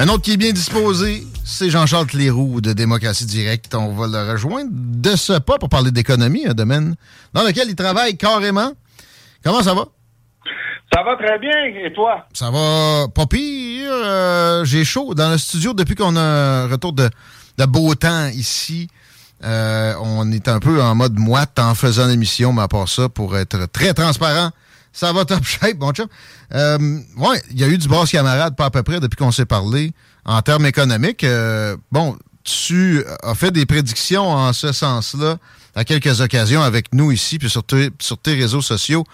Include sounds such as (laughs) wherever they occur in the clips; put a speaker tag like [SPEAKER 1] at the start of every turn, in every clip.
[SPEAKER 1] Un autre qui est bien disposé, c'est Jean-Charles Cléroux de Démocratie Directe. On va le rejoindre de ce pas pour parler d'économie, un domaine dans lequel il travaille carrément. Comment ça va?
[SPEAKER 2] Ça va très bien, et toi?
[SPEAKER 1] Ça va pas pire. euh, J'ai chaud dans le studio depuis qu'on a un retour de, de beau temps ici. Euh, on est un peu en mode moite en faisant l'émission, mais à part ça, pour être très transparent, ça va top (laughs) shape, mon chum. Euh, ouais, il y a eu du brasse camarade, pas à peu près, depuis qu'on s'est parlé. En termes économiques, euh, bon, tu as fait des prédictions en ce sens-là à quelques occasions avec nous ici, puis sur, tes- réseaux sociaux.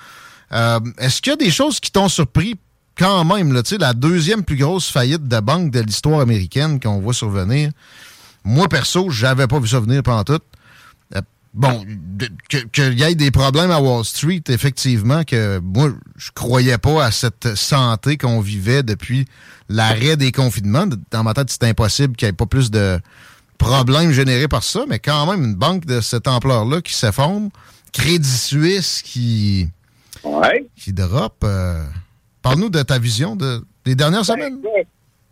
[SPEAKER 1] Euh, Est-ce qu'il y a des choses qui t'ont surpris quand même? Là, la deuxième plus grosse faillite de banque de l'histoire américaine qu'on voit survenir. Moi, perso, j'avais pas vu ça venir pendant tout. Bon, de- que- qu'il y ait des problèmes à Wall Street, effectivement, que moi, je croyais pas à cette santé qu'on vivait depuis l'arrêt des confinements. Dans ma tête, c'était impossible qu'il n'y ait pas plus de problèmes générés par ça, mais quand même, une banque de cette ampleur-là qui s'effondre, Crédit Suisse qui, qui drop. euh, Parle-nous de ta vision de, des dernières semaines.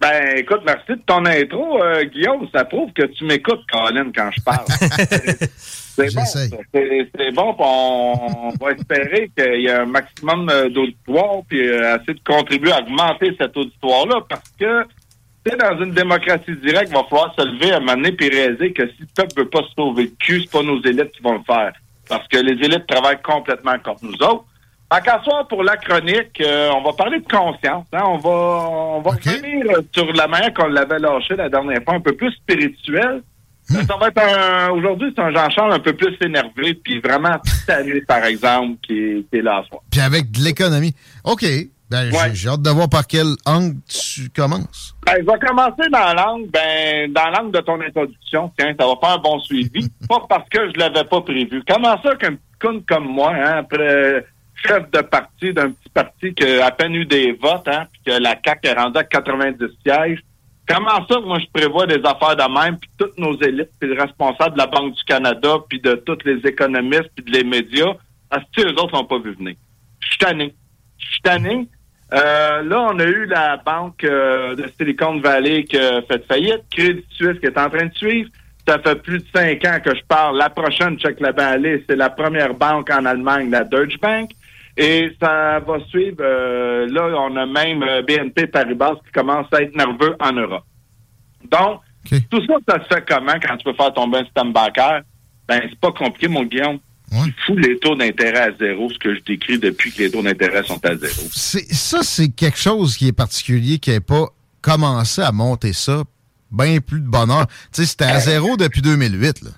[SPEAKER 2] Ben, écoute, merci de ton intro, euh, Guillaume. Ça prouve que tu m'écoutes, Colin, quand je parle. (laughs) c'est bon. C'est bon. On, va espérer qu'il y ait un maximum euh, d'auditoire, puis euh, essayer de contribuer à augmenter cet auditoire-là, parce que, dans une démocratie directe, il va falloir se lever à un moment donné puis réaliser que si le peuple veut pas se sauver le cul, c'est pas nos élites qui vont le faire. Parce que les élites travaillent complètement contre nous autres. À qu'à soir, pour la chronique, euh, on va parler de conscience. hein. On va, on va revenir euh, sur la manière qu'on l'avait lâché la dernière fois, un peu plus spirituel. Ça va être un, aujourd'hui, c'est un Jean-Charles un peu plus énervé, puis vraiment tanné, par exemple, qui est, qui est là à soir.
[SPEAKER 1] Puis avec de l'économie. OK. Ben, j'ai- J'ai hâte de voir par quel angle tu commences.
[SPEAKER 2] Ben, je vais commencer dans l'angle, ben, dans l'angle de ton introduction. Tiens, ça va faire un bon suivi. (laughs) pas parce que je l'avais pas prévu. Comment ça qu'un petit con comme moi, hein, après chef de parti d'un petit parti qui a à peine eu des votes, hein, puis que la CAQ est rendue à 90 sièges, comment ça moi je prévois des affaires de même, puis toutes nos élites, puis le responsable de la Banque du Canada, puis de tous les économistes, puis de les médias, est-ce que eux autres l'ont pas vu venir? Je suis tanné. Je suis tanné. Euh, là, on a eu la banque euh, de Silicon Valley qui a fait faillite, Crédit Suisse qui est en train de suivre. Ça fait plus de cinq ans que je parle. La prochaine, check la aller, c'est la première banque en Allemagne, la Deutsche Bank. Et ça va suivre. euh, là, on a même euh, BNP Paribas qui commence à être nerveux en Europe. Donc, tout ça, ça se fait comment quand tu peux faire tomber un système bancaire? Ben, c'est pas compliqué, mon Guillaume. Tu fous les taux d'intérêt à zéro, ce que je décris depuis que les taux d'intérêt sont à zéro.
[SPEAKER 1] Ça, c'est quelque chose qui est particulier, qui n'a pas commencé à monter ça. Bien plus de bonheur. Tu sais, c'était à zéro depuis 2008. Là.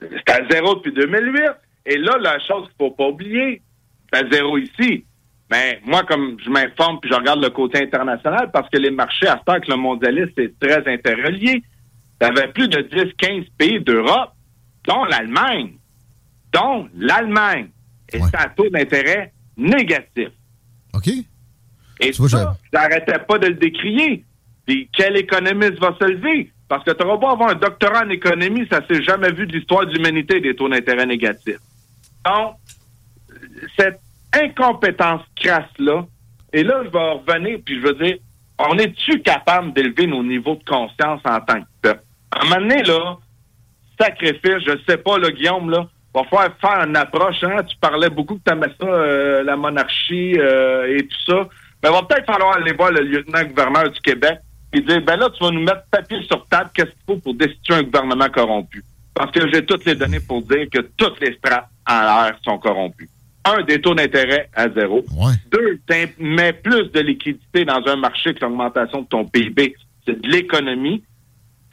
[SPEAKER 2] C'est à zéro depuis 2008. Et là, la chose qu'il faut pas oublier, c'est à zéro ici. Mais moi, comme je m'informe puis je regarde le côté international, parce que les marchés, à ce temps que le mondialiste, c'est très interrelié. Tu avais plus de 10-15 pays d'Europe, dont l'Allemagne. Dont l'Allemagne. Et c'est un taux d'intérêt négatif.
[SPEAKER 1] OK.
[SPEAKER 2] Et ça, j'arrêtais pas de le décrier. Puis quel économiste va se lever? Parce que tu pas avoir un doctorat en économie, ça s'est jamais vu de l'histoire de l'humanité des taux d'intérêt négatifs. Donc, cette incompétence crasse-là, et là, je vais revenir, puis je veux dire, on est-tu capable d'élever nos niveaux de conscience en tant que peuple? À un moment donné, là, sacrifice, je sais pas, là, Guillaume, là, va falloir faire une approche, hein? Tu parlais beaucoup que tu aimais ça, euh, la monarchie euh, et tout ça. ben, il va peut-être falloir aller voir le lieutenant-gouverneur du Québec et dire, ben là, tu vas nous mettre papier sur table, qu'est-ce qu'il faut pour destituer un gouvernement corrompu? Parce que j'ai toutes les données pour dire que toutes les strates en l'air sont corrompues. Un, des taux d'intérêt à zéro. Deux, tu mets plus de liquidité dans un marché que l'augmentation de ton PIB. C'est de l'économie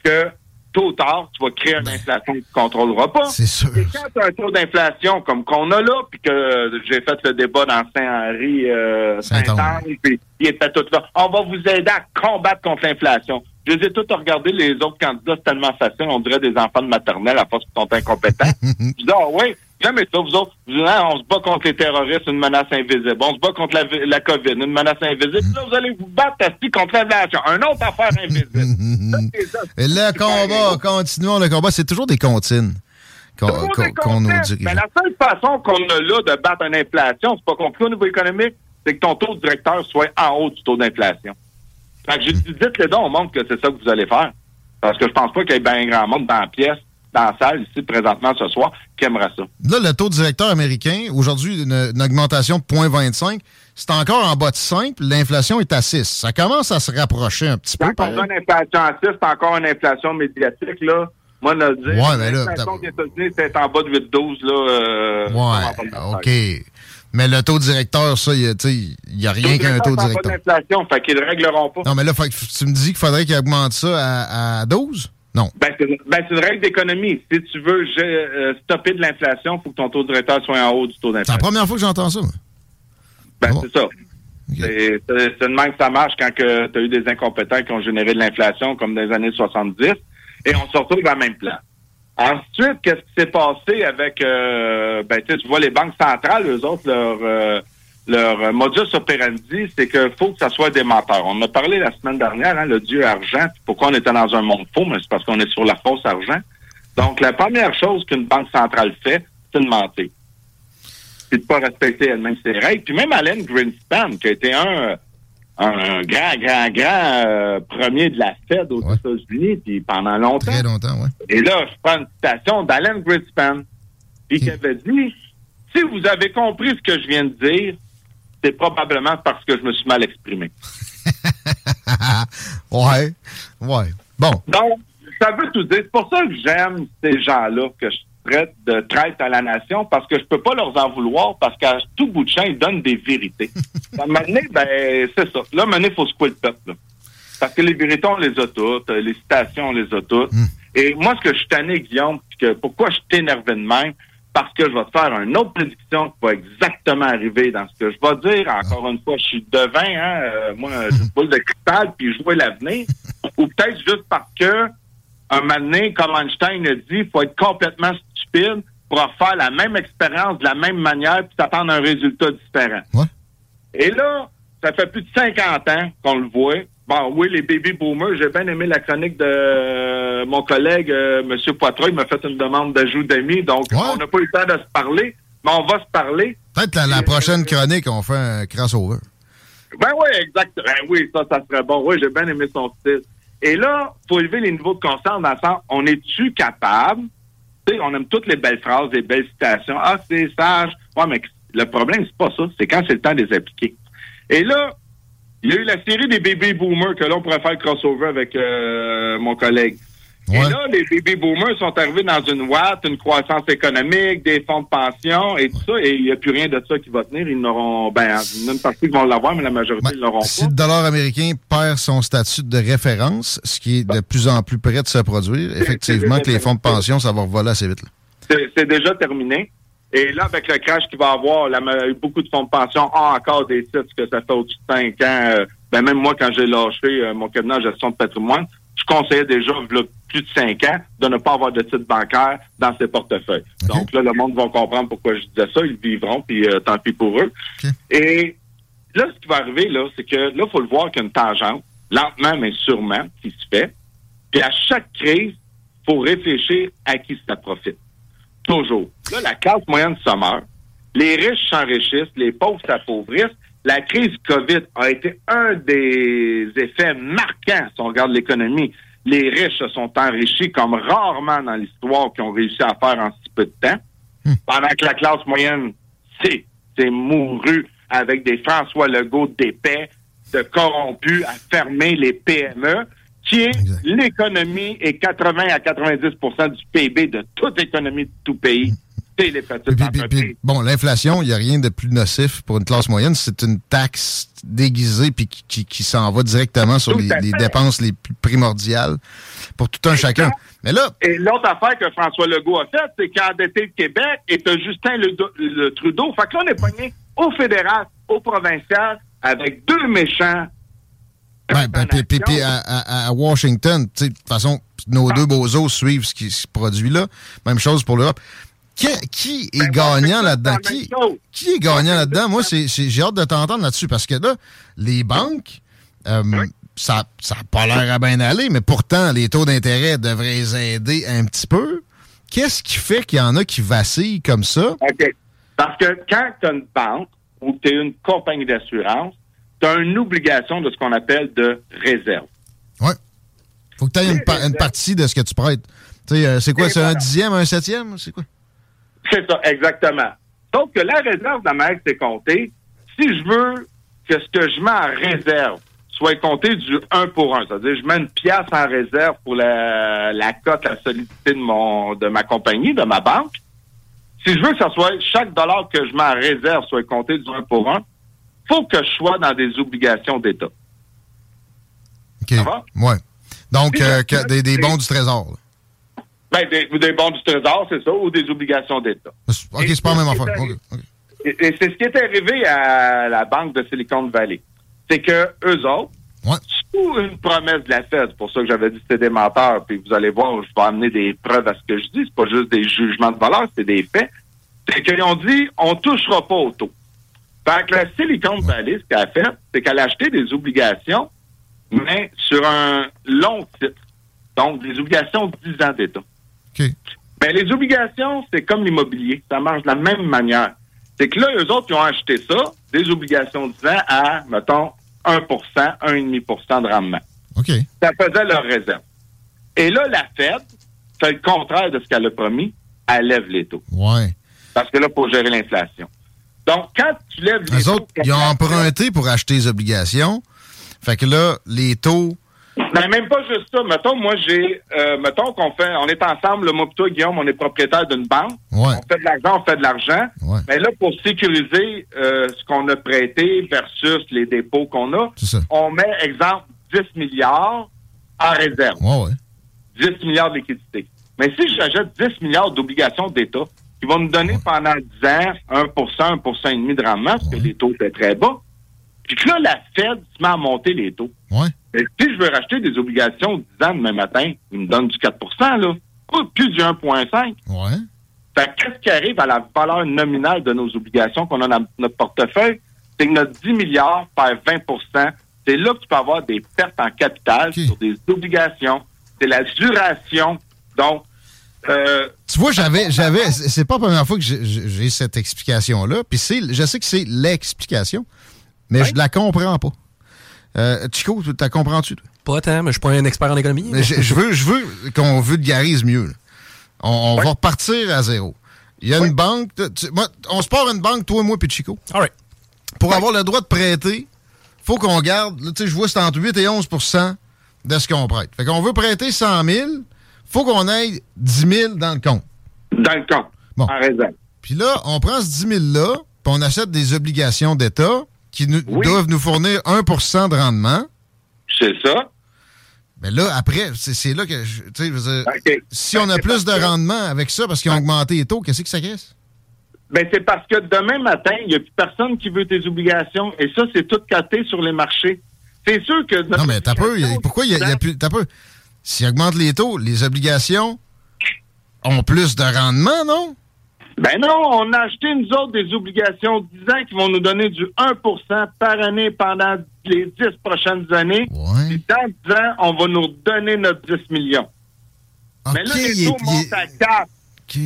[SPEAKER 2] que tôt ou tard, tu vas créer une inflation que tu ne contrôleras pas.
[SPEAKER 1] C'est sûr.
[SPEAKER 2] Et quand tu as un taux d'inflation comme qu'on a là, puis que j'ai fait le débat dans Saint-Henri, euh, Saint-Anne, puis il était tout là, on va vous aider à combattre contre l'inflation. Je les ai tous regardés, les autres candidats, c'est tellement facile, on dirait des enfants de maternelle à force qu'ils sont incompétents. (laughs) je dis, ah oui, jamais ça, vous autres. Vous hein, on se bat contre les terroristes, une menace invisible. On se bat contre la, la COVID, une menace invisible. là, vous allez vous battre contre l'inflation. Un autre affaire invisible. (laughs)
[SPEAKER 1] Et le combat, continuons le combat, c'est toujours des comptines qu'on nous dit.
[SPEAKER 2] Mais la seule façon qu'on a là de battre une inflation, c'est pas compris au niveau économique, c'est que ton taux directeur soit en haut du taux d'inflation. Fait que dites-le donc au monde que c'est ça que vous allez faire. Parce que je pense pas qu'il y ait bien grand monde dans la pièce, dans la salle, ici, présentement, ce soir, qui aimerait ça.
[SPEAKER 1] Là, le taux directeur américain, aujourd'hui, une, augmentation de 0,25, c'est encore en bas de 5, l'inflation est à 6. Ça commence à se rapprocher un petit peu.
[SPEAKER 2] Quand on a une inflation à 6, c'est encore une inflation médiatique, là. Moi, le dire,
[SPEAKER 1] ouais, mais là,
[SPEAKER 2] l'inflation des États-Unis, c'est en bas de 8-12, là. Euh,
[SPEAKER 1] ouais, OK. Mais le taux directeur, ça, il n'y a, rien qu'un taux directeur.
[SPEAKER 2] pas d'inflation, fait qu'ils ne régleront pas.
[SPEAKER 1] Non, mais là, tu me dis qu'il faudrait qu'ils augmentent ça à, à 12? Non.
[SPEAKER 2] Ben, ben, c'est une règle d'économie. Si tu veux euh, stopper de l'inflation, il faut que ton taux directeur soit en haut du taux d'inflation.
[SPEAKER 1] C'est la première fois que j'entends ça.
[SPEAKER 2] Ben, ah c'est ça. C'est une même que ça marche quand tu as eu des incompétents qui ont généré de l'inflation, comme dans les années 70, et on se retrouve dans le même plan. Ensuite, qu'est-ce qui s'est passé avec, euh, ben, tu vois, les banques centrales, eux autres, leur, euh, leur modus operandi, c'est qu'il faut que ça soit des menteurs. On a parlé la semaine dernière, hein, le dieu argent, pourquoi on était dans un monde faux, mais c'est parce qu'on est sur la fausse argent. Donc, la première chose qu'une banque centrale fait, c'est de mentir. C'est de pas respecter elle-même ses règles. Puis même Allen Greenspan, qui a été un un grand, grand, grand euh, premier de la Fed aux États-Unis, puis pendant longtemps.
[SPEAKER 1] Très longtemps, oui.
[SPEAKER 2] Et là, je prends une citation d'Alan Greenspan, puis qui avait dit, si vous avez compris ce que je viens de dire, c'est probablement parce que je me suis mal exprimé. (laughs)
[SPEAKER 1] ouais, ouais. Bon.
[SPEAKER 2] Donc, ça veut tout dire. C'est pour ça que j'aime ces gens-là, que je traite de traite à la nation parce que je peux pas leur en vouloir parce qu'à tout bout de champ, ils donnent des vérités. (laughs) à un moment donné, ben, c'est ça. Là, à un moment donné, il faut secouer le peuple. Parce que les vérités, on les a toutes. Les citations, on les a toutes. Hmm. Et moi, ce que je suis tanné, Guillaume, que pourquoi je suis énervé de même, parce que je vais te faire une autre prédiction qui va exactement arriver dans ce que je vais dire. Encore une fois, je suis devin, hein, euh, moi, je boule de cristal, puis je vois l'avenir. (laughs) Ou peut-être juste parce que un moment donné, comme Einstein a dit, il faut être complètement pour faire la même expérience de la même manière puis s'attendre à un résultat différent. Et là, ça fait plus de 50 ans qu'on le voit. Bon, oui, les baby boomers, j'ai bien aimé la chronique de euh, mon collègue, euh, M. Poitras. Il m'a fait une demande d'ajout d'amis, donc on n'a pas eu le temps de se parler, mais on va se parler.
[SPEAKER 1] Peut-être la, la prochaine chronique, on fait un crossover.
[SPEAKER 2] Ben oui, exactement. Ben oui, ça, ça serait bon. Oui, j'ai bien aimé son style. Et là, faut élever les niveaux de conscience dans le sens, on est-tu capable? On aime toutes les belles phrases, les belles citations. Ah, c'est sage. Ouais, mais le problème, c'est pas ça. C'est quand c'est le temps de les appliquer. Et là, il y a eu la série des baby boomers que là, on pourrait faire crossover avec euh, mon collègue. Et là, les baby boomers sont arrivés dans une Watt, une croissance économique, des fonds de pension et tout ça, et il n'y a plus rien de ça qui va tenir. Ils n'auront, ben, une partie vont l'avoir, mais la majorité ne l'auront pas.
[SPEAKER 1] Si le dollar américain perd son statut de référence, ce qui est de plus en plus près de se produire, effectivement, que les fonds de pension, ça va revoler assez vite.
[SPEAKER 2] C'est déjà terminé. Et là, avec le crash qu'il va avoir, la, beaucoup de fonds de pension ont encore des titres que ça fait au-dessus de 5 ans. Euh, ben, même moi, quand j'ai lâché euh, mon cabinet en gestion de patrimoine, je conseillais déjà, plus de cinq ans, de ne pas avoir de titre bancaire dans ses portefeuilles. Donc là, le monde va comprendre pourquoi je disais ça. Ils vivront, puis euh, tant pis pour eux. Et là, ce qui va arriver, là, c'est que là, il faut le voir qu'il y a une tangente, lentement mais sûrement, qui se fait. Puis à chaque crise, il faut réfléchir à qui ça profite. Toujours. Là, la classe moyenne se meurt. Les riches s'enrichissent, les pauvres s'appauvrissent la crise COVID a été un des effets marquants si on regarde l'économie. Les riches se sont enrichis comme rarement dans l'histoire qu'ils ont réussi à faire en si peu de temps, hmm. pendant que la classe moyenne, c'est, c'est mouru avec des François Legault d'épais, de corrompus à fermer les PME, qui est l'économie et 80 à 90% du PIB de toute économie de tout pays. C'est les petites entreprises.
[SPEAKER 1] bon, l'inflation, il n'y a rien de plus nocif pour une classe moyenne. C'est une taxe déguisée puis qui, qui, s'en va directement sur les, dépenses les plus primordiales pour tout un chacun. Mais là.
[SPEAKER 2] Et l'autre affaire que François Legault a faite, c'est qu'il a endetté le Québec et tu Justin le, Trudeau. Fait que là, on est pogné au fédéral, au provincial, avec deux méchants.
[SPEAKER 1] Ben, puis, à, Washington, de toute façon, nos deux beaux os suivent ce qui se produit là. Même chose pour l'Europe. Qui, qui, est ben, gagnant là-dedans? Qui, qui, est gagnant là-dedans? Moi, j'ai hâte de t'entendre là-dessus parce que là, les banques, euh, ça n'a pas l'air à bien aller, mais pourtant, les taux d'intérêt devraient les aider un petit peu. Qu'est-ce qui fait qu'il y en a qui vacillent comme ça?
[SPEAKER 2] OK. Parce que quand tu as une banque ou tu es une compagnie d'assurance, tu as une obligation de ce qu'on appelle de réserve.
[SPEAKER 1] Oui. faut que tu aies une, partie de ce que tu prêtes. Euh, c'est quoi? C'est un dixième, un septième? C'est quoi?
[SPEAKER 2] C'est ça, exactement. Donc, que la réserve de la mère, c'est compté. Si je veux que ce que je mets en réserve soit compté du 1 pour 1, c'est-à-dire je mets une pièce en réserve pour la, la cote, la solidité de mon de ma compagnie, de ma banque, si je veux que ça soit chaque dollar que je mets en réserve soit compté du 1 pour 1, faut que je sois dans des obligations d'État.
[SPEAKER 1] OK. Ça va? Ouais. Donc, euh, des, des bons du Trésor.
[SPEAKER 2] Ben, des, des, bons du Trésor, c'est ça, ou des obligations d'État.
[SPEAKER 1] OK, c'est pas la même affaire.
[SPEAKER 2] Et, c'est ce qui est arrivé à la banque de Silicon Valley. C'est que eux autres, sous une promesse de la Fed, c'est pour ça que j'avais dit que c'était des menteurs, puis vous allez voir, je vais amener des preuves à ce que je dis, c'est pas juste des jugements de valeur, c'est des faits, c'est qu'ils ont dit, on touchera pas au taux. Fait que la Silicon Valley, ce qu'elle a fait, c'est qu'elle a acheté des obligations, mais sur un long titre. Donc, des obligations de 10 ans d'État.
[SPEAKER 1] Okay.
[SPEAKER 2] Ben, les obligations, c'est comme l'immobilier. Ça marche de la même manière. C'est que là, eux autres, ils ont acheté ça, des obligations de 10 ans à, mettons, 1% 1,5% de rendement.
[SPEAKER 1] OK.
[SPEAKER 2] Ça faisait leur réserve. Et là, la Fed fait le contraire de ce qu'elle a promis. Elle lève les taux.
[SPEAKER 1] Ouais.
[SPEAKER 2] Parce que là, pour gérer l'inflation. Donc, quand tu lèves les,
[SPEAKER 1] les autres, ils ont emprunté pour acheter les obligations. Fait que là, les taux.
[SPEAKER 2] Ben, même pas juste ça. Mettons, moi, j'ai, euh, mettons qu'on fait, on est ensemble, le moi toi, Guillaume, on est propriétaire d'une banque.
[SPEAKER 1] Ouais.
[SPEAKER 2] On fait de l'argent, on fait de l'argent.
[SPEAKER 1] Ouais.
[SPEAKER 2] Mais là, pour sécuriser euh, ce qu'on a prêté versus les dépôts qu'on a, on met, exemple, 10 milliards en réserve.
[SPEAKER 1] Ouais, ouais.
[SPEAKER 2] 10 milliards de liquidités. Mais si j'achète 10 milliards d'obligations d'État, qui vont nous donner pendant 10 ans 1% 1,5% de rendement, parce que les taux étaient très bas. Puis que là, la Fed se met à monter les taux.
[SPEAKER 1] Ouais.
[SPEAKER 2] Et si je veux racheter des obligations 10 ans demain matin, ils me donnent du 4% là. Pas plus du 1,5
[SPEAKER 1] Ouais.
[SPEAKER 2] Fait qu'est-ce qui arrive à la valeur nominale de nos obligations qu'on a dans notre portefeuille? C'est que notre 10 milliards perd 20% C'est là que tu peux avoir des pertes en capital sur des obligations. C'est la duration. Donc, euh,
[SPEAKER 1] tu vois, j'avais, j'avais, c'est pas la première fois que j'ai cette explication-là. Puis c'est, je sais que c'est l'explication, mais je la comprends pas. Euh, Chico, tu la comprends-tu?
[SPEAKER 3] Pas tant, mais je suis pas un expert en économie.
[SPEAKER 1] Mais je, veux, je veux qu'on vulgarise mieux. On, va repartir à zéro. Il y a une banque. moi, on se part une banque, toi, moi, puis Chico.
[SPEAKER 3] All right.
[SPEAKER 1] Pour avoir le droit de prêter, faut qu'on garde. Tu sais, je vois c'est entre 8 et 11% de ce qu'on prête. Fait qu'on veut prêter 100 000 faut qu'on ait 10 000 dans le compte.
[SPEAKER 2] Dans le compte.
[SPEAKER 1] Bon.
[SPEAKER 2] En réserve.
[SPEAKER 1] Puis là, on prend ce 10 000-là, puis on achète des obligations d'État qui nous, doivent nous fournir 1% de rendement.
[SPEAKER 2] C'est ça.
[SPEAKER 1] Mais là, après, c'est là que, tu sais, je veux dire, si on a plus de rendement avec ça parce qu'ils ont augmenté les taux, qu'est-ce que ça casse?
[SPEAKER 2] Ben, c'est parce que demain matin, il n'y a plus personne qui veut tes obligations. Et ça, c'est tout caté sur les marchés. C'est sûr que...
[SPEAKER 1] Non, mais t'as peu. Pourquoi il y, a plus... T'as peu. S'ils augmentent les taux, les obligations ont plus de rendement, non?
[SPEAKER 2] Ben non, on a acheté, nous autres, des obligations 10 ans qui vont nous donner du 1% par année pendant les 10 prochaines années.
[SPEAKER 1] Ouais.
[SPEAKER 2] dans 10 ans, on va nous donner notre 10 millions. Mais là, les taux montent à 4.
[SPEAKER 1] OK.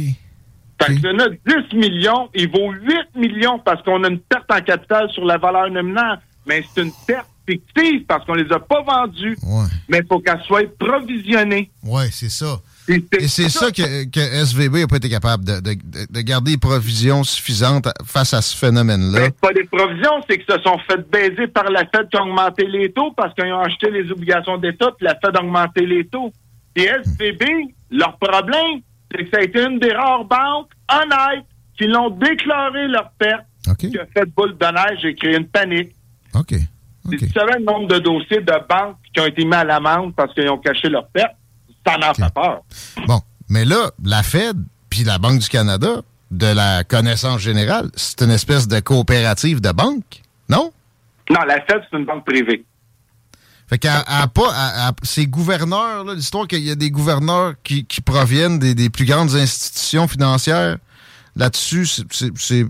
[SPEAKER 2] Fait que notre 10 millions, il vaut 8 millions parce qu'on a une perte en capital sur la valeur nominale. Mais c'est une perte fictive parce qu'on les a pas vendus.
[SPEAKER 1] Ouais.
[SPEAKER 2] Mais il faut qu'elles soient provisionnées.
[SPEAKER 1] Oui, c'est ça. Et c'est ça que, que, SVB n'a pas été capable de, de, de, garder des provisions suffisantes face à ce phénomène-là.
[SPEAKER 2] Ben, pas des provisions, c'est qu'ils se sont fait baiser par la Fed qui a augmenté les taux parce qu'ils ont acheté les obligations d'État, puis la Fed a augmenté les taux. Et SVB, leur problème, c'est que ça a été une des rares banques honnêtes qui l'ont déclaré leur perte, qui a fait boule de neige et créé une panique.
[SPEAKER 1] OK.
[SPEAKER 2] Si tu savais le nombre de dossiers de banques qui ont été mis à l'amende parce qu'ils ont caché leur perte, ça en fait peur.
[SPEAKER 1] Bon, mais là, la Fed puis la Banque du Canada, de la connaissance générale, c'est une espèce de coopérative de banque, non?
[SPEAKER 2] Non, la Fed, c'est une banque privée.
[SPEAKER 1] Fait qu'à pas, ces gouverneurs, l'histoire qu'il y a des gouverneurs qui, proviennent des, plus grandes institutions financières, là-dessus, c'est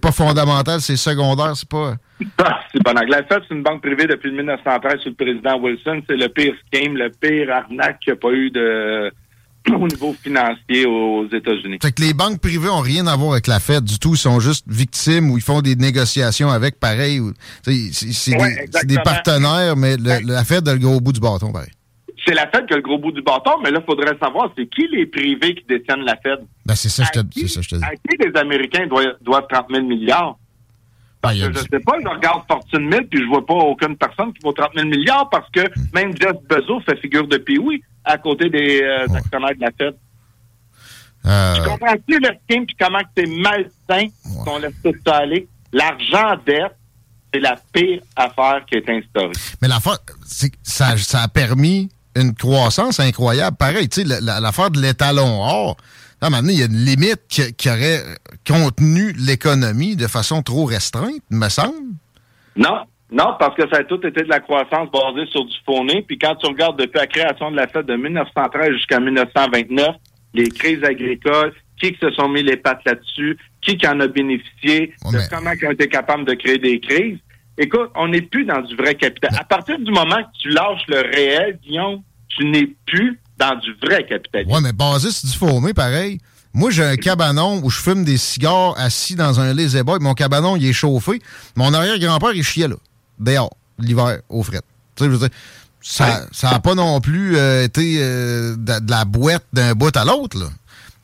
[SPEAKER 1] pas fondamental, c'est secondaire, c'est pas.
[SPEAKER 2] Ah, c'est bon La Fed, c'est une banque privée depuis 1913 sous le président Wilson. C'est le pire scheme, le pire arnaque qu'il n'y a pas eu de (clears throat) au niveau financier aux États-Unis.
[SPEAKER 1] Fait que les banques privées ont rien à voir avec la Fed du tout. Ils sont juste victimes ou ils font des négociations avec, pareil. C'est des, partenaires, mais la Fed a le gros bout du bâton, pareil.
[SPEAKER 2] C'est la Fed qui a le gros bout du bâton, mais là, il faudrait savoir, c'est qui les privés qui détiennent la Fed?
[SPEAKER 1] Ben, c'est ça, je te dis.
[SPEAKER 2] À qui les Américains doivent, doivent 30 000 milliards? Parce que je sais pas, je regarde Fortune 1000 puis je vois pas aucune personne qui vaut 30 000 milliards parce que même Jeff Bezos fait figure de pioui à côté des euh, actionnaires de la Fed.
[SPEAKER 1] Euh...
[SPEAKER 2] Tu comprends-tu le scheme puis comment c'est malsain qu'on laisse tout ça aller? L'argent dette, c'est la pire affaire qui est instaurée.
[SPEAKER 1] Mais l'affaire, ça, ça a permis une croissance incroyable. Pareil, tu sais, l'affaire de l'étalon or, à un il y a une limite qui, aurait contenu l'économie de façon trop restreinte, me semble.
[SPEAKER 2] Non, non, parce que ça a tout été de la croissance basée sur du fourné. Puis quand tu regardes depuis la création de la fête de 1913 jusqu'à 1929, les crises agricoles, qui se sont mis les pattes là-dessus, qui, qui en a bénéficié, comment ils ont été capables de créer des crises. Écoute, on n'est plus dans du vrai capital. À partir du moment que tu lâches le réel, Guillaume, tu n'es plus dans du vrai capitalisme.
[SPEAKER 1] Ouais, mais basé sur du fourmé, pareil. Moi, j'ai un cabanon où je fume des cigares assis dans un lazy boy. Mon cabanon, il est chauffé. Mon arrière-grand-père, il chiait là, dehors, l'hiver, au fret. Tu sais, je veux dire, ça n'a pas non plus euh, été euh, de, la boîte d'un bout à l'autre.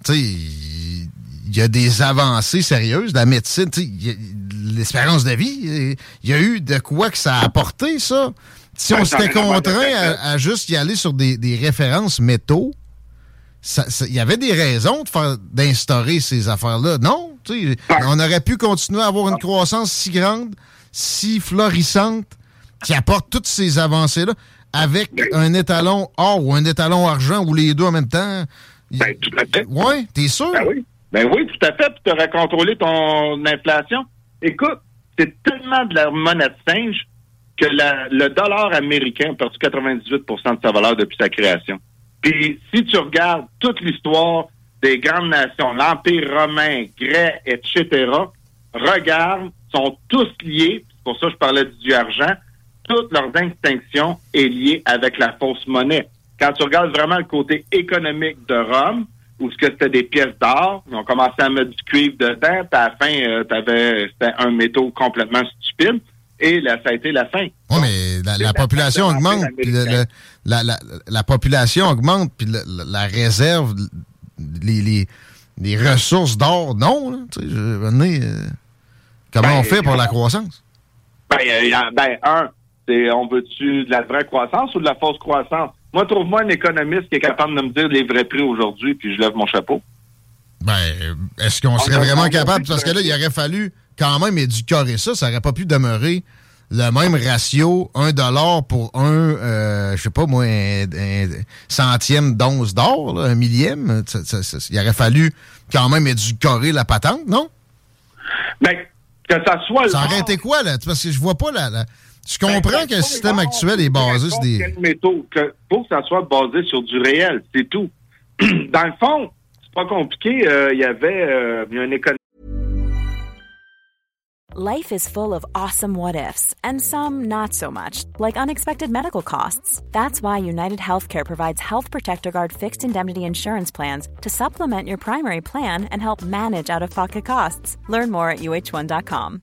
[SPEAKER 1] Tu sais, il y a des avancées sérieuses. La médecine, tu sais, l'espérance de vie, il y a eu de quoi que ça a apporté, ça. Si on s'était contraint à, juste y aller sur des, références métaux, il y avait des raisons d'instaurer ces affaires-là. Non, on aurait pu continuer à avoir une croissance si grande, si florissante, qui apporte toutes ces avancées-là, avec un étalon or ou un étalon argent ou les deux en même temps.
[SPEAKER 2] Ben, tout à fait.
[SPEAKER 1] Oui, t'es sûr?
[SPEAKER 2] Ben oui. Ben oui, tout à fait. tu aurais contrôlé ton inflation. Écoute, c'est tellement de la monnaie de singe que le dollar américain a perdu 98% de sa valeur depuis sa création. Puis si tu regardes toute l'histoire des grandes nations, l'Empire romain, grec, etc., regarde, sont tous liés, c'est pour ça que je parlais du argent, toutes leurs extinctions est liée avec la fausse monnaie. Quand tu regardes vraiment le côté économique de Rome, où ce que c'était des pièces d'or, ils ont commencé à mettre du cuivre dedans, puis à la fin, euh, c'était un métaux complètement stupide et ça a été la fin.
[SPEAKER 1] Oui, mais la, population augmente, puis la, population augmente, puis la, réserve, les, les, ressources d'or, non. Tu sais, euh, comment
[SPEAKER 2] ben,
[SPEAKER 1] on fait pour la croissance?
[SPEAKER 2] Ben, ben un, on veut-tu de la vraie croissance ou de la fausse croissance? Moi, trouve-moi un économiste qui est capable de me dire les vrais prix aujourd'hui, puis je lève mon chapeau.
[SPEAKER 1] Ben, est-ce qu'on serait vraiment capable? Parce que là, il aurait fallu quand même éduquer ça. Ça n'aurait pas pu demeurer le même ratio, un dollar pour un, euh, je sais pas moi, un, centième d'once d'or, un millième. il aurait fallu quand même éduquer la patente, non?
[SPEAKER 2] Ben, que ça soit...
[SPEAKER 1] Ça aurait été quoi, là? Parce que je vois pas la... Je comprends que le système actuel est basé sur des...
[SPEAKER 2] Métaux, que, pour que ça soit basé sur du réel, c'est tout. (clears throat) Dans le fond, c'est pas compliqué. Euh, il y avait euh, une économie
[SPEAKER 4] Life is full of awesome what ifs, and some not so much, like unexpected medical costs. That's why United Healthcare provides Health Protector Guard fixed indemnity insurance plans to supplement your primary plan and help manage out of pocket costs. Learn more at uh1.com.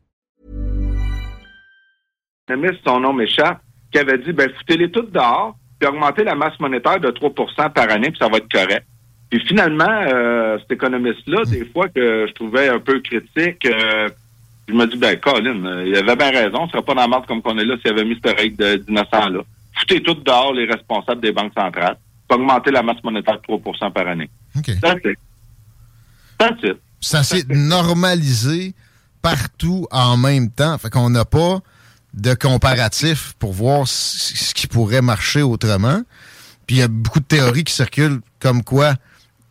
[SPEAKER 2] Économiste, son nom m'échappe, qui avait dit, ben, foutez-les toutes dehors, puis augmentez la masse monétaire de 3 par année, puis ça va être correct. Puis finalement, euh, cet économiste-là, des fois que je trouvais un peu critique, euh, je me dis, ben, Colin, euh, il avait bien raison, on serait pas dans la merde comme qu'on est là s'il avait mis cette règle d'innocent-là. Foutez toutes dehors les responsables des banques centrales, puis augmentez la masse monétaire de 3 par année.
[SPEAKER 1] OK.
[SPEAKER 2] That's it. That's it.
[SPEAKER 1] Ça s'est normalisé partout en même temps. Fait qu'on n'a pas de comparatif pour voir ce qui pourrait marcher autrement. Puis il y a beaucoup de théories qui circulent comme quoi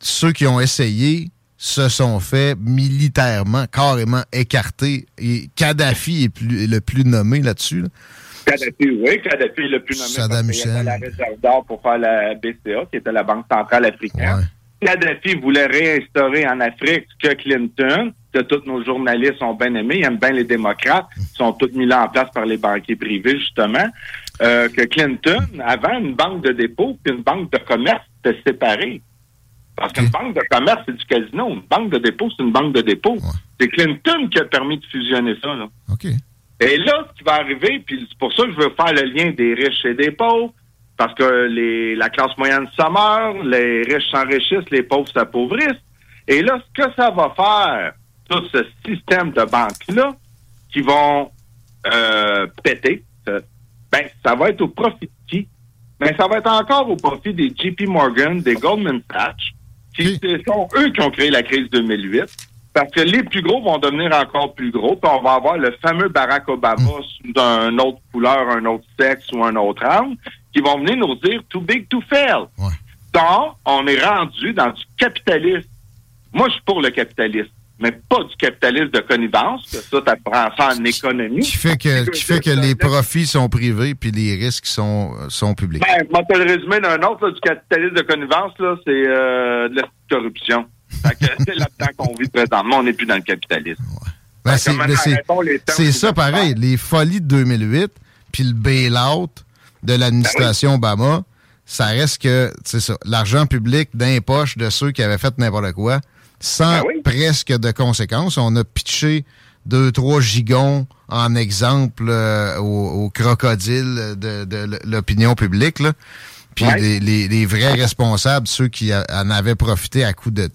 [SPEAKER 1] ceux qui ont essayé se sont fait militairement, carrément écartés. Et Kadhafi est, plus- le plus nommé là-dessus. là.
[SPEAKER 2] Kadhafi, oui, Kadhafi est le plus nommé
[SPEAKER 1] Saddam Hussein.
[SPEAKER 2] avait la réserve d'or pour faire la BCA, qui était la Banque centrale africaine.
[SPEAKER 1] Ouais.
[SPEAKER 2] Kadhafi voulait réinstaurer en Afrique ce que Clinton, que tous nos journalistes ont bien aimé, ils aiment bien les démocrates, ils sont tous mis là en place par les banquiers privés, justement, euh, que Clinton, avant une banque de dépôt puis une banque de commerce, c'était séparé. Parce qu'une banque de commerce, c'est du casino. Une banque de dépôt, c'est une banque de dépôt. C'est Clinton qui a permis de fusionner ça. Là.
[SPEAKER 1] OK.
[SPEAKER 2] Et là, ce qui va arriver, puis c'est pour ça que je veux faire le lien des riches et des pauvres, parce que les, la classe moyenne se meurt, les riches s'enrichissent, les pauvres s'appauvrissent. Et là, ce que ça va faire, tout ce système de banques-là, qui vont euh, péter, euh, ben, ça va être au profit de qui? Ben, ça va être encore au profit des JP Morgan, des Goldman Sachs, qui ce sont eux qui ont créé la crise 2008. Parce que les plus gros vont devenir encore plus gros, puis on va avoir le fameux Barack Obama sous un autre couleur, un autre sexe ou un autre âme, qui vont venir nous dire too big to fail. Donc, on est rendu dans du capitalisme. Moi, je suis pour le capitalisme, mais pas du capitalisme de connivence, que ça, t'apprends ça en économie.
[SPEAKER 1] Qui fait que, qui fait que les profits sont privés puis les risques sont, sont publics.
[SPEAKER 2] Ben, vais te le résumer d'un autre, là, du capitalisme de connivence, là, c'est euh, de la corruption. (laughs) C'est là-dedans qu'on vit présentement, on n'est plus dans le capitalisme.
[SPEAKER 1] Ben, c'est
[SPEAKER 2] qui
[SPEAKER 1] ça pareil. Les folies de 2008 puis le bail-out de l'administration Obama, ça reste que, c'est ça, l'argent public d'un poche de ceux qui avaient fait n'importe quoi, sans presque de conséquences. On a pitché deux, trois gigons en exemple euh, au, au crocodile de, l'opinion publique. Là. Puis
[SPEAKER 2] Ouais.
[SPEAKER 1] les, les- les vrais responsables, ceux qui a- en avaient profité à coût de,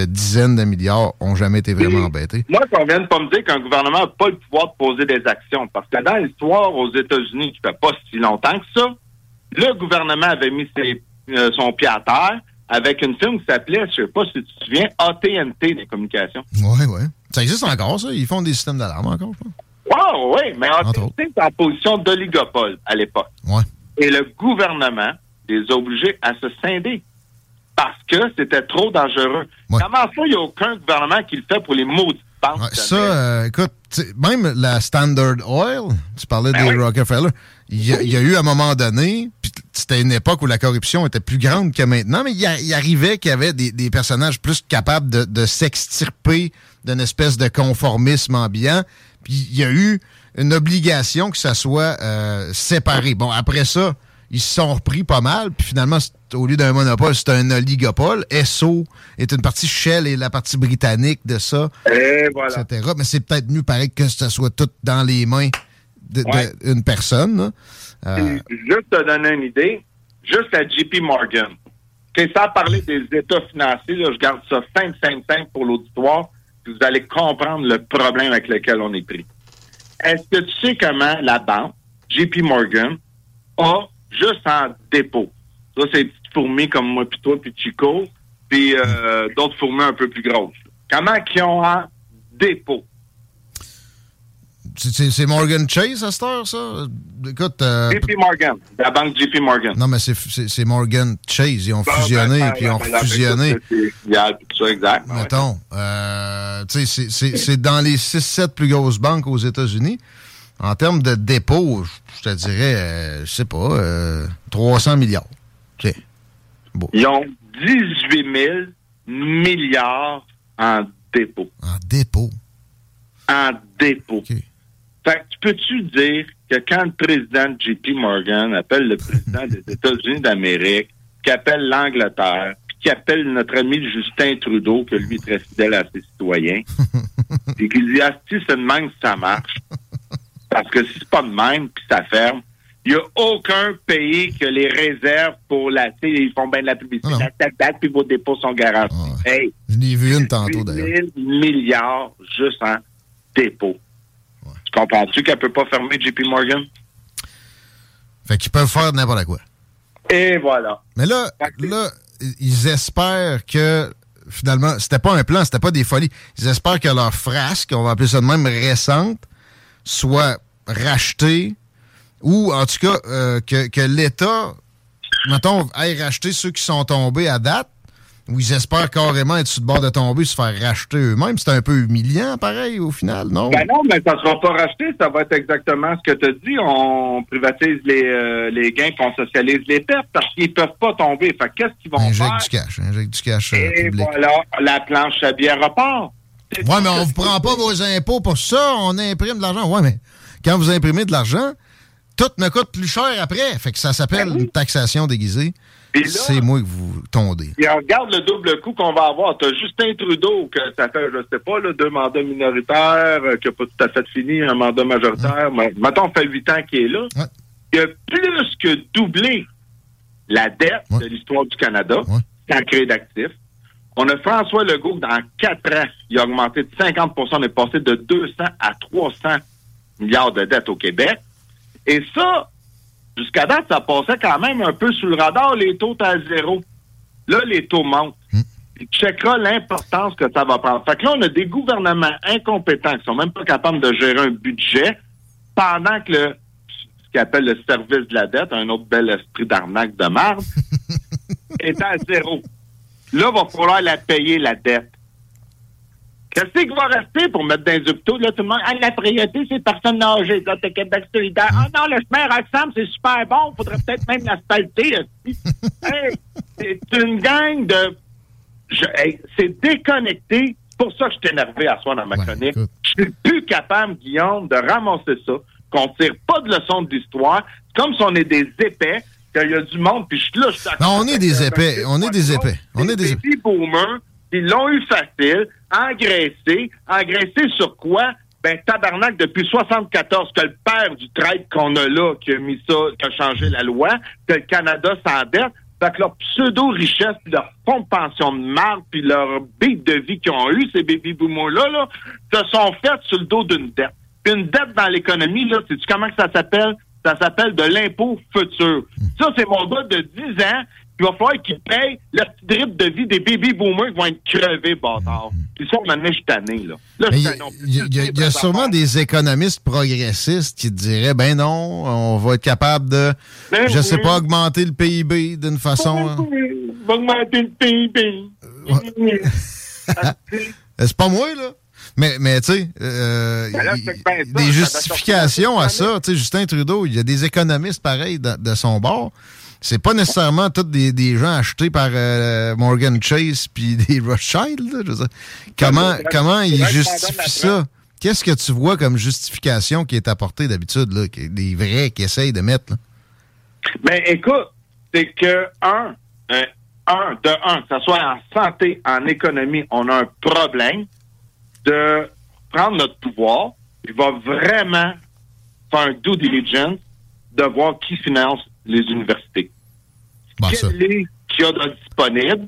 [SPEAKER 1] de dizaines de milliards, ont jamais été vraiment embêtés.
[SPEAKER 2] Moi, qu'on vienne pas me dire qu'un gouvernement n'a pas le pouvoir de poser des actions. Parce que dans l'histoire aux États-Unis, qui fait pas si longtemps que ça, le gouvernement avait mis ses- euh, son pied à terre avec une firme qui s'appelait, je sais pas si tu te souviens, AT&T des communications.
[SPEAKER 1] Oui, oui. Ça existe encore, ça? Ils font des systèmes d'alarme encore, je pense.
[SPEAKER 2] Wow, oui, mais AT&T était en position d'oligopole à l'époque.
[SPEAKER 1] Ouais.
[SPEAKER 2] Et le gouvernement les a obligés à se scinder parce que c'était trop dangereux. Comment ça, il n'y a aucun gouvernement qui le fait pour les maudites banques?
[SPEAKER 1] Ouais, ça, euh, écoute, même la Standard Oil, tu parlais des Rockefeller, il y, a- il y a eu à un moment donné, puis c'était une époque où la corruption était plus grande que maintenant, mais il, y arrivait qu'il y avait des, des personnages plus capables de, de s'extirper d'une espèce de conformisme ambiant. Puis il y a eu une obligation que ça soit euh, séparé. Bon, après ça, ils se sont repris pas mal, puis finalement, c'est- au lieu d'un monopole, c'est un oligopole. Esso est une partie Shell et la partie britannique de ça
[SPEAKER 2] Et voilà.
[SPEAKER 1] etc. Mais c'est peut-être mieux, pareil, que ce soit tout dans les mains d'une
[SPEAKER 2] Ouais.
[SPEAKER 1] personne. Euh,
[SPEAKER 2] Juste te donner une idée, juste à JP Morgan. OK, sans parler des états financiers, là, je garde ça simple, simple, simple pour l'auditoire, puis vous allez comprendre le problème avec lequel on est pris. Est-ce que tu sais comment la banque, JP Morgan, a juste en dépôt? Ça, c'est des petites fourmis comme moi, puis toi, puis Chico, puis euh, d'autres fourmis un peu plus grosses. Comment qu'ils ont en dépôt?
[SPEAKER 1] c'est- Morgan Chase à cette heure, ça? Écoute. euh,
[SPEAKER 2] JP Morgan, la banque JP Morgan.
[SPEAKER 1] non, mais c'est- Morgan Chase. Ils ont fusionné,
[SPEAKER 2] ben,
[SPEAKER 1] puis ils ont
[SPEAKER 2] ben,
[SPEAKER 1] fusionné.
[SPEAKER 2] c'est exact.
[SPEAKER 1] Mettons. euh, c'est dans les 6-7 plus grosses banques aux États-Unis. En termes de dépôt, je te dirais, euh, je sais pas, euh, 300 milliards. OK.
[SPEAKER 2] Ils ont 18 milliards en dépôt.
[SPEAKER 1] En dépôt.
[SPEAKER 2] En dépôt. Fait que tu peux-tu dire que quand le président JP Morgan appelle le président des (laughs) États-Unis d'Amérique, qui appelle l'Angleterre, qui appelle notre ami Justin Trudeau, que lui est très fidèle à ses citoyens, (laughs) et qui dit, ah, si c'est de même, ça marche. Parce que si c'est pas de même, puis ça ferme, il n'y a aucun pays que les réserves pour la... Ils font bien de la publicité.
[SPEAKER 1] Ah.
[SPEAKER 2] La tac, puis vos dépôts sont garantis. Hey,
[SPEAKER 1] Je l'ai vu une tantôt,
[SPEAKER 2] 8
[SPEAKER 1] d'ailleurs.
[SPEAKER 2] 000 milliards juste en dépôt. Tu comprends-tu qu'elle peut pas fermer JP Morgan?
[SPEAKER 1] Fait qu'ils peuvent faire n'importe quoi.
[SPEAKER 2] Et voilà.
[SPEAKER 1] Mais là, là, ils espèrent que finalement, c'était pas un plan, c'était pas des folies. Ils espèrent que leur frasque, on va appeler ça de même, récente, soit rachetée ou en tout cas euh, que, que l'État, mettons, aille racheter ceux qui sont tombés à date, ou ils espèrent carrément être sur le bord de tomber, se faire racheter eux-mêmes. C'est un peu humiliant, pareil, au final, non?
[SPEAKER 2] Ben non, mais ça ne sera pas racheté. Ça va être exactement ce que tu as dit. On privatise les, euh, les gains puis on socialise les pertes parce qu'ils peuvent pas tomber. Fait que qu'est-ce qu'ils vont
[SPEAKER 1] Injecte
[SPEAKER 2] faire?
[SPEAKER 1] du cash, injecte du cash euh,
[SPEAKER 2] Et
[SPEAKER 1] public.
[SPEAKER 2] voilà, la planche à bière repart.
[SPEAKER 1] Ouais, mais on vous prend pas vos impôts pour ça, on imprime de l'argent. Ouais, mais quand vous imprimez de l'argent, tout me coûte plus cher après. Fait que ça s'appelle une taxation déguisée. C'est moi que vous tondez.
[SPEAKER 2] Et on regarde le double coup qu'on va avoir. Tu as Justin Trudeau, que ça fait, je sais pas, là, deux mandats minoritaires, euh, qui n'a pas tout à fait fini, un mandat majoritaire. Mais, mettons, ça fait huit ans qu'il est là. Il a plus que doublé la dette de l'histoire du Canada, sans créer d'actifs. On a François Legault, dans quatre ans, il a augmenté de 50% On est passé de 200 à 300 milliards de dettes au Québec. Et ça, jusqu'à date, ça passait quand même un peu sous le radar. Les taux étaient à zéro. Là, les taux montent. Tu checkeras l'importance que ça va prendre. Fait que là, on a des gouvernements incompétents qui sont même pas capables de gérer un budget pendant que le ce qu'ils appellent le service de la dette, un autre bel esprit d'arnaque de marde, (laughs) est à zéro. Là, va falloir la payer, la dette. Qu'est-ce qui va rester pour mettre dans les hôpitaux? Là, tout le monde, ah, la priorité, c'est les personnes âgées. Là, t'es Québec solidaire. Ah non, le chemin Roxham, c'est super bon. Faudrait peut-être même l'asphalter. (laughs) hey, c'est une gang de... hey, c'est déconnecté. C'est pour ça que je suis énervé à soi dans ma chronique. Je suis plus capable, Guillaume, de ramasser ça, qu'on tire pas de leçons d'histoire. C'est comme si on est des épais, qu'il y a du monde, puis je suis là, je suis
[SPEAKER 1] Non, on est des épais. On est des épais. On est des épais.
[SPEAKER 2] boomers, ils l'ont eu facile, engraissé. Engraissé sur quoi? Ben, tabarnak, depuis 74, que le père du trade qu'on a là, qui a mis ça, qui a changé la loi, que le Canada s'endette, fait que leur pseudo-richesse, puis leur fonds de pension de marde, puis leur bite de vie qu'ils ont eu, ces baby boomers-là, là, se sont faites sur le dos d'une dette. Puis une dette dans l'économie, là, sais-tu comment que ça s'appelle? Ça s'appelle de l'impôt futur. Ça, c'est mon gars de 10 ans. Il va falloir qu'il paye le petit drip de vie des baby boomers qui vont être crevés, bâtard. Puis ça, maintenant, je suis tanné, là. Là,
[SPEAKER 1] Il y, y a- il y a sûrement des économistes progressistes qui diraient ben non, on va être capable de,
[SPEAKER 2] Ben
[SPEAKER 1] je sais
[SPEAKER 2] oui.
[SPEAKER 1] pas, augmenter le PIB d'une façon. hein.
[SPEAKER 2] Va augmenter le PIB.
[SPEAKER 1] Euh, (laughs) C'est pas moi, là. Mais, mais tu sais, euh,
[SPEAKER 2] Ben ben
[SPEAKER 1] des justifications à ça. Tu sais, Justin Trudeau, il y a des économistes pareils de, de son bord. C'est pas nécessairement tous des, des gens achetés par euh, Morgan Chase puis (laughs) des Rothschild. là, je veux dire. Comment, comment ils justifient ça? Qu'est-ce que tu vois comme justification qui est apportée d'habitude, des vrais qui essayent de mettre? Là?
[SPEAKER 2] Ben, écoute, c'est que, un, euh, un, de un, que ce soit en santé, en économie, on a un problème de prendre notre pouvoir. Il va vraiment faire un due diligence de voir qui finance les universités. Quel est qu'il y a de disponible?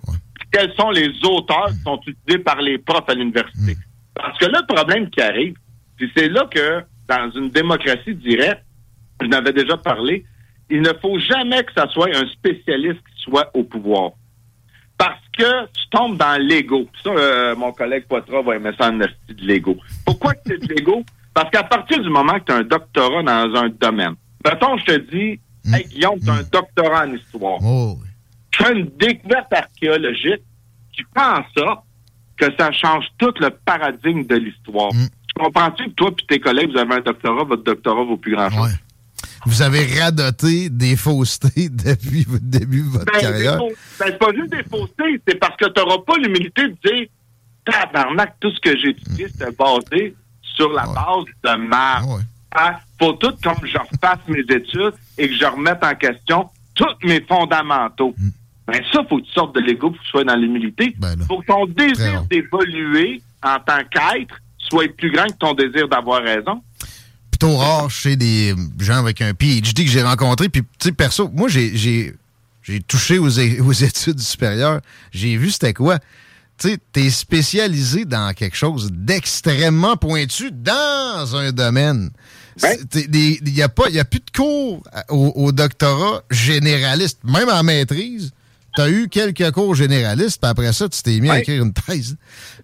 [SPEAKER 2] Quels sont les auteurs qui sont utilisés par les profs à l'université? Parce que là, le problème qui arrive, puis c'est là que, dans une démocratie directe, je n'avais déjà parlé, il ne faut jamais que ça soit un spécialiste qui soit au pouvoir. Parce que tu tombes dans l'ego. Ça, euh, mon collègue Poitras va aimer ça en de l'ego. Pourquoi que c'est de l'ego? Parce qu'à partir du moment que tu as un doctorat dans un domaine, mettons, je te dis, hey Guillaume, tu as un doctorat en histoire. Tu fais une découverte archéologique qui fait en sorte que ça change tout le paradigme de l'histoire. Tu comprends-tu que toi et tes collègues, vous avez un doctorat, votre doctorat vaut plus grand-chose?
[SPEAKER 1] Vous avez radoté des faussetés (laughs) depuis le début de votre
[SPEAKER 2] Ben,
[SPEAKER 1] carrière.
[SPEAKER 2] ben, c'est pas juste des faussetés, c'est parce que tu n'auras pas l'humilité de dire Tabarnak, tout ce que j'ai étudié, c'était basé sur la
[SPEAKER 1] Ouais.
[SPEAKER 2] base de ma.
[SPEAKER 1] Ouais.
[SPEAKER 2] Hein? Faut tout comme je refasse mes études et que je remette en question tous mes fondamentaux. Ben ça, faut que tu sortes de l'ego pour que tu sois dans l'humilité.
[SPEAKER 1] Ben là.
[SPEAKER 2] Faut que ton désir d'évoluer en tant qu'être soit plus grand que ton désir d'avoir raison.
[SPEAKER 1] Plutôt rare chez des gens avec un PhD que j'ai rencontré. Puis, tu sais, perso, moi, j'ai, touché (laughs) aux, études supérieures. J'ai vu c'était quoi. Tu sais, t'es spécialisé dans quelque chose d'extrêmement pointu dans un domaine.
[SPEAKER 2] Ouais.
[SPEAKER 1] Il n'y a, pas- y a plus de cours au, au doctorat généraliste. Même en maîtrise, tu as eu quelques cours généralistes, puis après ça, tu t'es mis à écrire une thèse.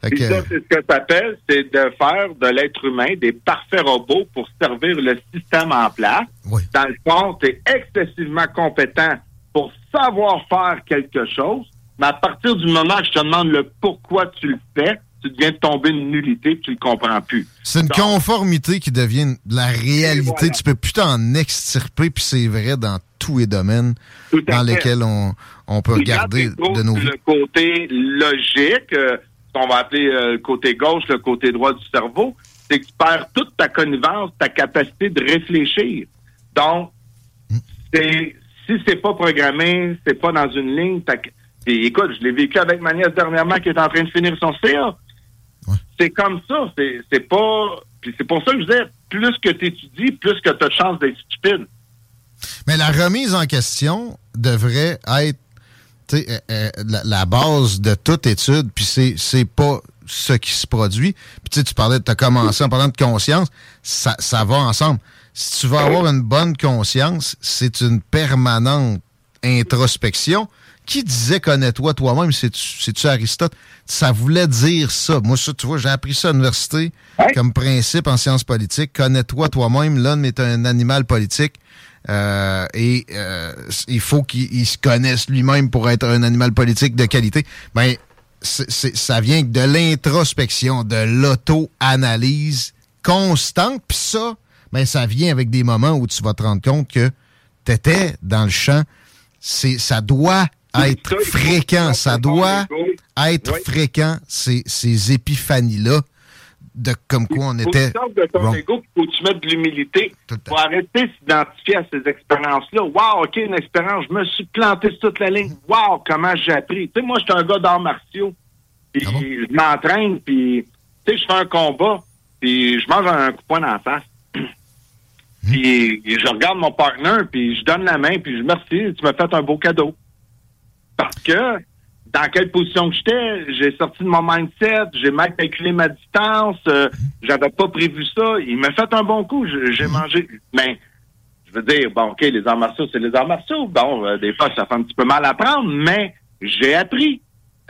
[SPEAKER 1] Que-
[SPEAKER 2] ça, c'est ce que ça s'appelle, c'est de faire de l'être humain des parfaits robots pour servir le système en place.
[SPEAKER 1] Oui.
[SPEAKER 2] Dans le fond, tu es excessivement compétent pour savoir faire quelque chose, mais à partir du moment que je te demande le pourquoi tu le fais, tu deviens de tomber une nullité et tu le comprends plus.
[SPEAKER 1] C'est une
[SPEAKER 2] Donc,
[SPEAKER 1] conformité qui devient de la réalité.
[SPEAKER 2] voilà.
[SPEAKER 1] Tu peux plus t'en extirper, puis c'est vrai dans tous les domaines dans lesquels on, on peut regarder de nos vies.
[SPEAKER 2] Le côté logique, euh, ce qu'on va appeler euh, le côté gauche, le côté droit du cerveau, c'est que tu perds toute ta connivence, ta capacité de réfléchir. Donc, c'est si c'est pas programmé, c'est pas dans une ligne. écoute, je l'ai vécu avec ma nièce dernièrement qui est en train de finir son CA.
[SPEAKER 1] Ouais.
[SPEAKER 2] C'est comme ça. C'est c'est pas. C'est pour ça que je disais, plus que tu étudies, plus que tu as de chance d'être stupide.
[SPEAKER 1] Mais la remise en question devrait être euh, euh, la, la base de toute étude, puis c'est, c'est pas ce qui se produit. Puis tu parlais, tu as commencé en parlant de conscience, ça, ça va ensemble. Si tu veux avoir une bonne conscience, c'est une permanente introspection. Qui disait connais-toi toi-même? C'est-tu, c'est-tu Aristote? Ça voulait dire ça. Moi, ça, tu vois, j'ai appris ça à l'université comme principe en sciences politiques. Connais-toi toi-même. L'homme est un animal politique. Euh, et euh, il faut qu'il il se connaisse lui-même pour être un animal politique de qualité. Ben, ça vient de l'introspection, de l'auto-analyse constante. Puis ça, ben, ça vient avec des moments où tu vas te rendre compte que tu étais dans le champ. C'est, ça doit être fréquent.
[SPEAKER 2] que
[SPEAKER 1] Ça doit être fréquent, ces, ces épiphanies-là, de comme quoi on
[SPEAKER 2] faut que
[SPEAKER 1] était.
[SPEAKER 2] sortes de ton
[SPEAKER 1] wrong.
[SPEAKER 2] ego, il faut que tu mettes de l'humilité. Faut arrêter de s'identifier à ces expériences-là. Wow, OK, une expérience, je me suis planté sur toute la ligne. Wow, comment j'ai appris. Tu sais, moi, je suis un gars d'arts martiaux. Puis
[SPEAKER 1] Ah bon?
[SPEAKER 2] je m'entraîne, puis tu sais, je fais un combat, puis je mange un coup de poing dans la face. (clears throat) Puis je regarde mon partner, puis je donne la main, puis je dis merci, tu m'as fait un beau cadeau. Parce que dans quelle position que j'étais, j'ai sorti de mon mindset, j'ai mal calculé ma distance, euh, j'avais pas prévu ça. Il m'a fait un bon coup, j'ai mangé. Mais je veux dire, bon, OK, les arts martiaux, c'est les arts martiaux. Bon, euh, des fois, ça fait un petit peu mal à prendre, mais j'ai appris.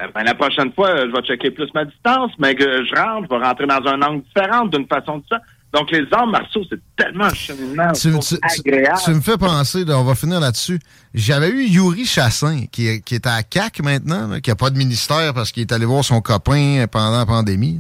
[SPEAKER 2] Euh, ben, la prochaine fois, je vais checker plus ma distance, mais que je rentre, je vais rentrer dans un angle différent, d'une façon de ça. Donc, les arts martiaux, c'est tellement un cheminement
[SPEAKER 1] Tu,
[SPEAKER 2] je
[SPEAKER 1] tu-
[SPEAKER 2] trouve
[SPEAKER 1] tu-
[SPEAKER 2] agréable.
[SPEAKER 1] tu me fais penser, là, on va finir là-dessus. J'avais eu Yuri Chassin, qui est, qui est à CAC maintenant, là, qui n'a pas de ministère parce qu'il est allé voir son copain pendant la pandémie.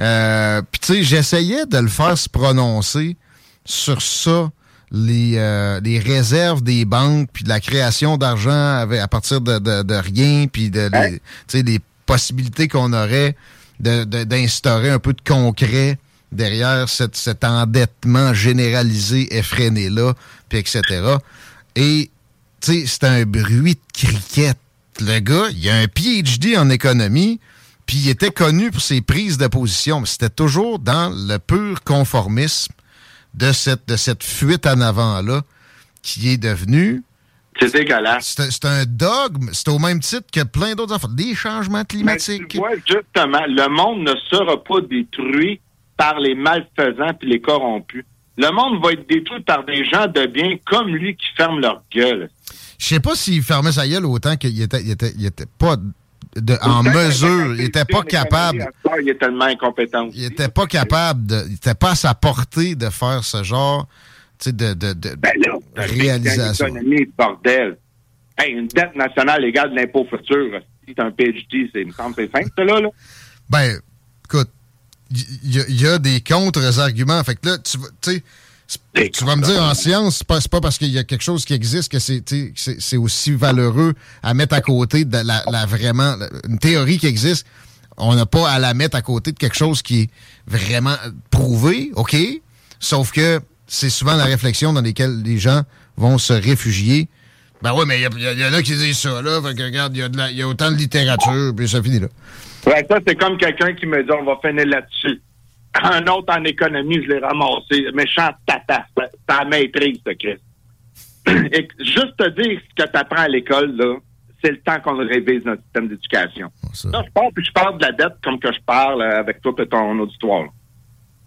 [SPEAKER 1] Euh, Puis tu sais, j'essayais de le faire se prononcer sur ça, les, euh, les réserves des banques, puis de la création d'argent à partir de, de- de rien, puis de
[SPEAKER 2] Hein?
[SPEAKER 1] les, possibilités qu'on aurait de- d'instaurer un peu de concret derrière cette- cet endettement généralisé, effréné-là, puis etc. Et, tu sais, c'est un bruit de cricket. Le gars, il a un PhD en économie, puis il était connu pour ses prises de position, mais c'était toujours dans le pur conformisme de cette, de cette fuite en avant-là qui est devenue
[SPEAKER 2] C'est dégueulasse.
[SPEAKER 1] c'est un dogme. C'est au même titre que plein d'autres affaires. Des changements climatiques.
[SPEAKER 2] Tu vois, justement, le monde ne sera pas détruit par les malfaisants puis les corrompus. Le monde va être détruit par des gens de bien comme lui qui ferment leur gueule.
[SPEAKER 1] Je sais pas s'il fermait sa gueule autant qu'il était, il était, il était pas de, en mesure. Il était pas capable.
[SPEAKER 2] Il est tellement incompétent.
[SPEAKER 1] Il était pas capable de. Il était pas à sa portée de faire ce genre tu sais, de, de, de
[SPEAKER 2] Ben là,
[SPEAKER 1] réalisation.
[SPEAKER 2] Bordel. Hey, une dette nationale égale de l'impôt futur. Si t'as un PhD, c'est, me semble c'est simple, ça, là. là.
[SPEAKER 1] Ben, écoute, il y, y a- des contre-arguments. Fait que là, tu vas- tu sais, Tu vas me dire, en science, c'est pas, pas parce qu'il y a quelque chose qui existe que c'est aussi valeureux à mettre à côté de la, vraiment une théorie qui existe. On n'a pas à la mettre à côté de quelque chose qui est vraiment prouvé, OK? Sauf que c'est souvent la réflexion dans laquelle les gens vont se réfugier. Ben oui, mais il y, en a qui disent ça, là. Fait que regarde, il y, a autant de littérature, puis ça finit là.
[SPEAKER 2] Ouais, ça, c'est comme quelqu'un qui me dit on va finir là-dessus. (coughs) Un autre en économie, je l'ai ramassé. Méchant tata. La maîtrise, ce Christ. (coughs) Et juste te dire ce que tu apprends à l'école, là, c'est le temps qu'on révise notre système d'éducation. Là, je parle, puis je parle de la dette comme que je parle avec toi et ton auditoire.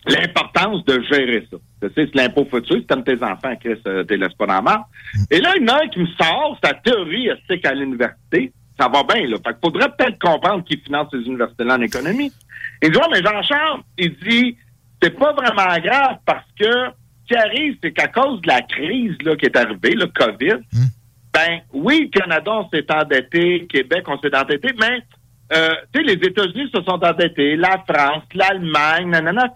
[SPEAKER 2] L'importance de gérer ça. Tu sais, c'est l'impôt futur, si t'aimes tes enfants, Chris, euh, t'es pas dans la Et là, il y en a un qui me sort sa théorie c'est à l'université. Ça va bien, là. Fait qu'il faudrait peut-être comprendre qui finance ces universités-là en économie. Il dit, ouais, mais Jean-Charles, il dit, c'est pas vraiment grave parce que ce qui arrive, c'est qu'à cause de la crise là, qui est arrivée, le COVID, hmm. ben oui, le Canada, s'est endetté, Québec, on s'est endetté, mais euh, tu sais, les États-Unis se sont endettés, la France, l'Allemagne, nanana,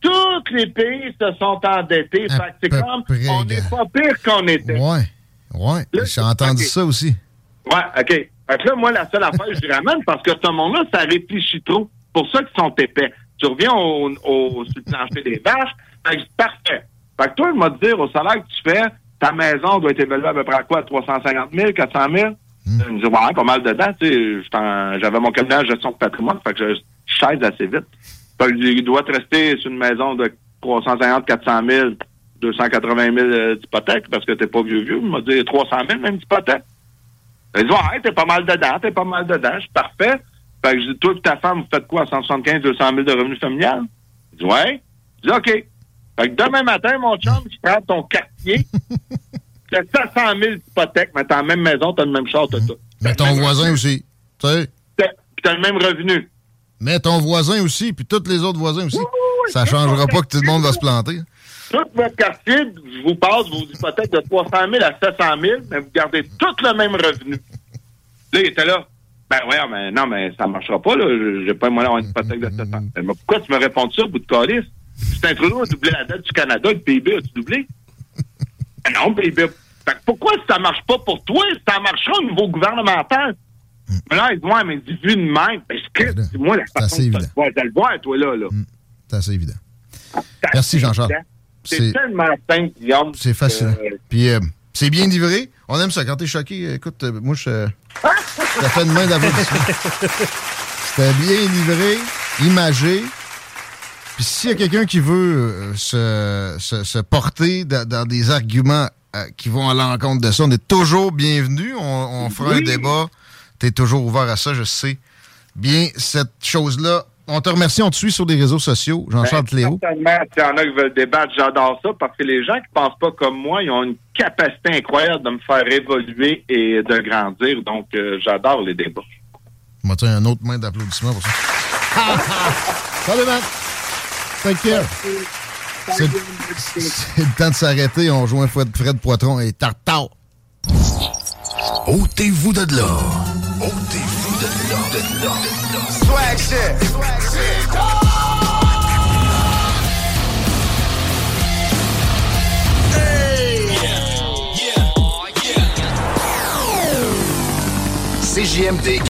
[SPEAKER 2] tous les pays se sont endettés. fait c'est comme, on n'est pas pire qu'on était.
[SPEAKER 1] Ouais, ouais, j'ai entendu ça aussi.
[SPEAKER 2] Ouais, OK. Fait que là, moi, la seule affaire, je ramène parce que ce monde-là, ça réfléchit trop pour ça qu'ils sont épais. Tu reviens au, au, sur le plancher des vaches, ben, parfait. Fait que toi, il m'a dire, au salaire que tu fais, ta maison doit être évaluée à peu près à quoi? 350 000, 400 000? Mm. Il me dit, ouais, pas mal dedans, tu sais. J'avais mon cabinet de gestion de patrimoine, fait que je, chaise assez vite. Fait que il doit te rester sur une maison de 350, 400 000, 280 000 d'hypothèque parce que t'es pas vieux vieux. Il m'a dit 300 000 même d'hypothèque. Il dit, ouais, t'es pas mal dedans, t'es pas mal dedans. Je suis parfait. Fait que je dis, toi et ta femme, vous faites quoi, 175, 200 000 de revenus familiales? Il dit, ouais. Je dis, OK. Fait que demain matin, mon chum, je prends ton quartier. (laughs) t'as 700 000 d'hypothèque, mais t'as la même maison, t'as le même char, t'as tout.
[SPEAKER 1] Mais ton voisin aussi. Tu sais.
[SPEAKER 2] Puis t'as le même revenu.
[SPEAKER 1] Mais ton voisin aussi, puis tous les autres voisins aussi. ça changera pas que tout le monde va se planter.
[SPEAKER 2] Tout votre quartier, je vous passe vos hypothèques de 300 000 à 700 000, mais vous gardez tout le même revenu. Là, il était là. Ben ouais, mais non, mais ça marchera pas, là. J'ai pas moyen d'avoir une hypothèque de 7 ans. Mais pourquoi tu me réponds ça, bout de calice? Justin Trudeau a doublé la dette du Canada, le PIB a-tu doublé? Ben non, PIB. Fait que pourquoi ça marche pas pour toi? Ça marchera au niveau gouvernemental. Mm. Mais là, il dit, ouais, mais dis vu de même. Ben, c'est moi la façon de le voir, toi, là. là. Mm.
[SPEAKER 1] C'est assez évident. Merci, Jean-Charles.
[SPEAKER 2] C'est tellement simple, Guillaume.
[SPEAKER 1] C'est facile. Puis, euh, c'est bien livré. On aime ça. Quand t'es choqué, écoute, euh, moi, je. Ça fait une main d'applaudissement. C'était bien livré, imagé. Puis s'il y a quelqu'un qui veut euh, se, se, porter dans des arguments euh, qui vont à l'encontre de ça, on est toujours bienvenu. On, fera un débat. Tu es toujours ouvert à ça, je sais. Bien, cette chose-là, on te remercie, on te suit sur des réseaux sociaux. Jean-Charles ben, Léo.
[SPEAKER 2] Certainement, s'il y en a qui veulent débattre, j'adore ça parce que les gens qui pensent pas comme moi, ils ont une capacité incroyable de me faire évoluer et de grandir. Donc, euh, j'adore les débats.
[SPEAKER 1] Moi, tiens, un autre main d'applaudissement pour ça. (laughs) Salut, man! Take care. C'est le temps de s'arrêter. On joue un Fred, Fred Poitron et Tartare.
[SPEAKER 5] Ôtez-vous de là. Ôtez-vous de là. De là. Swag shit. CJMD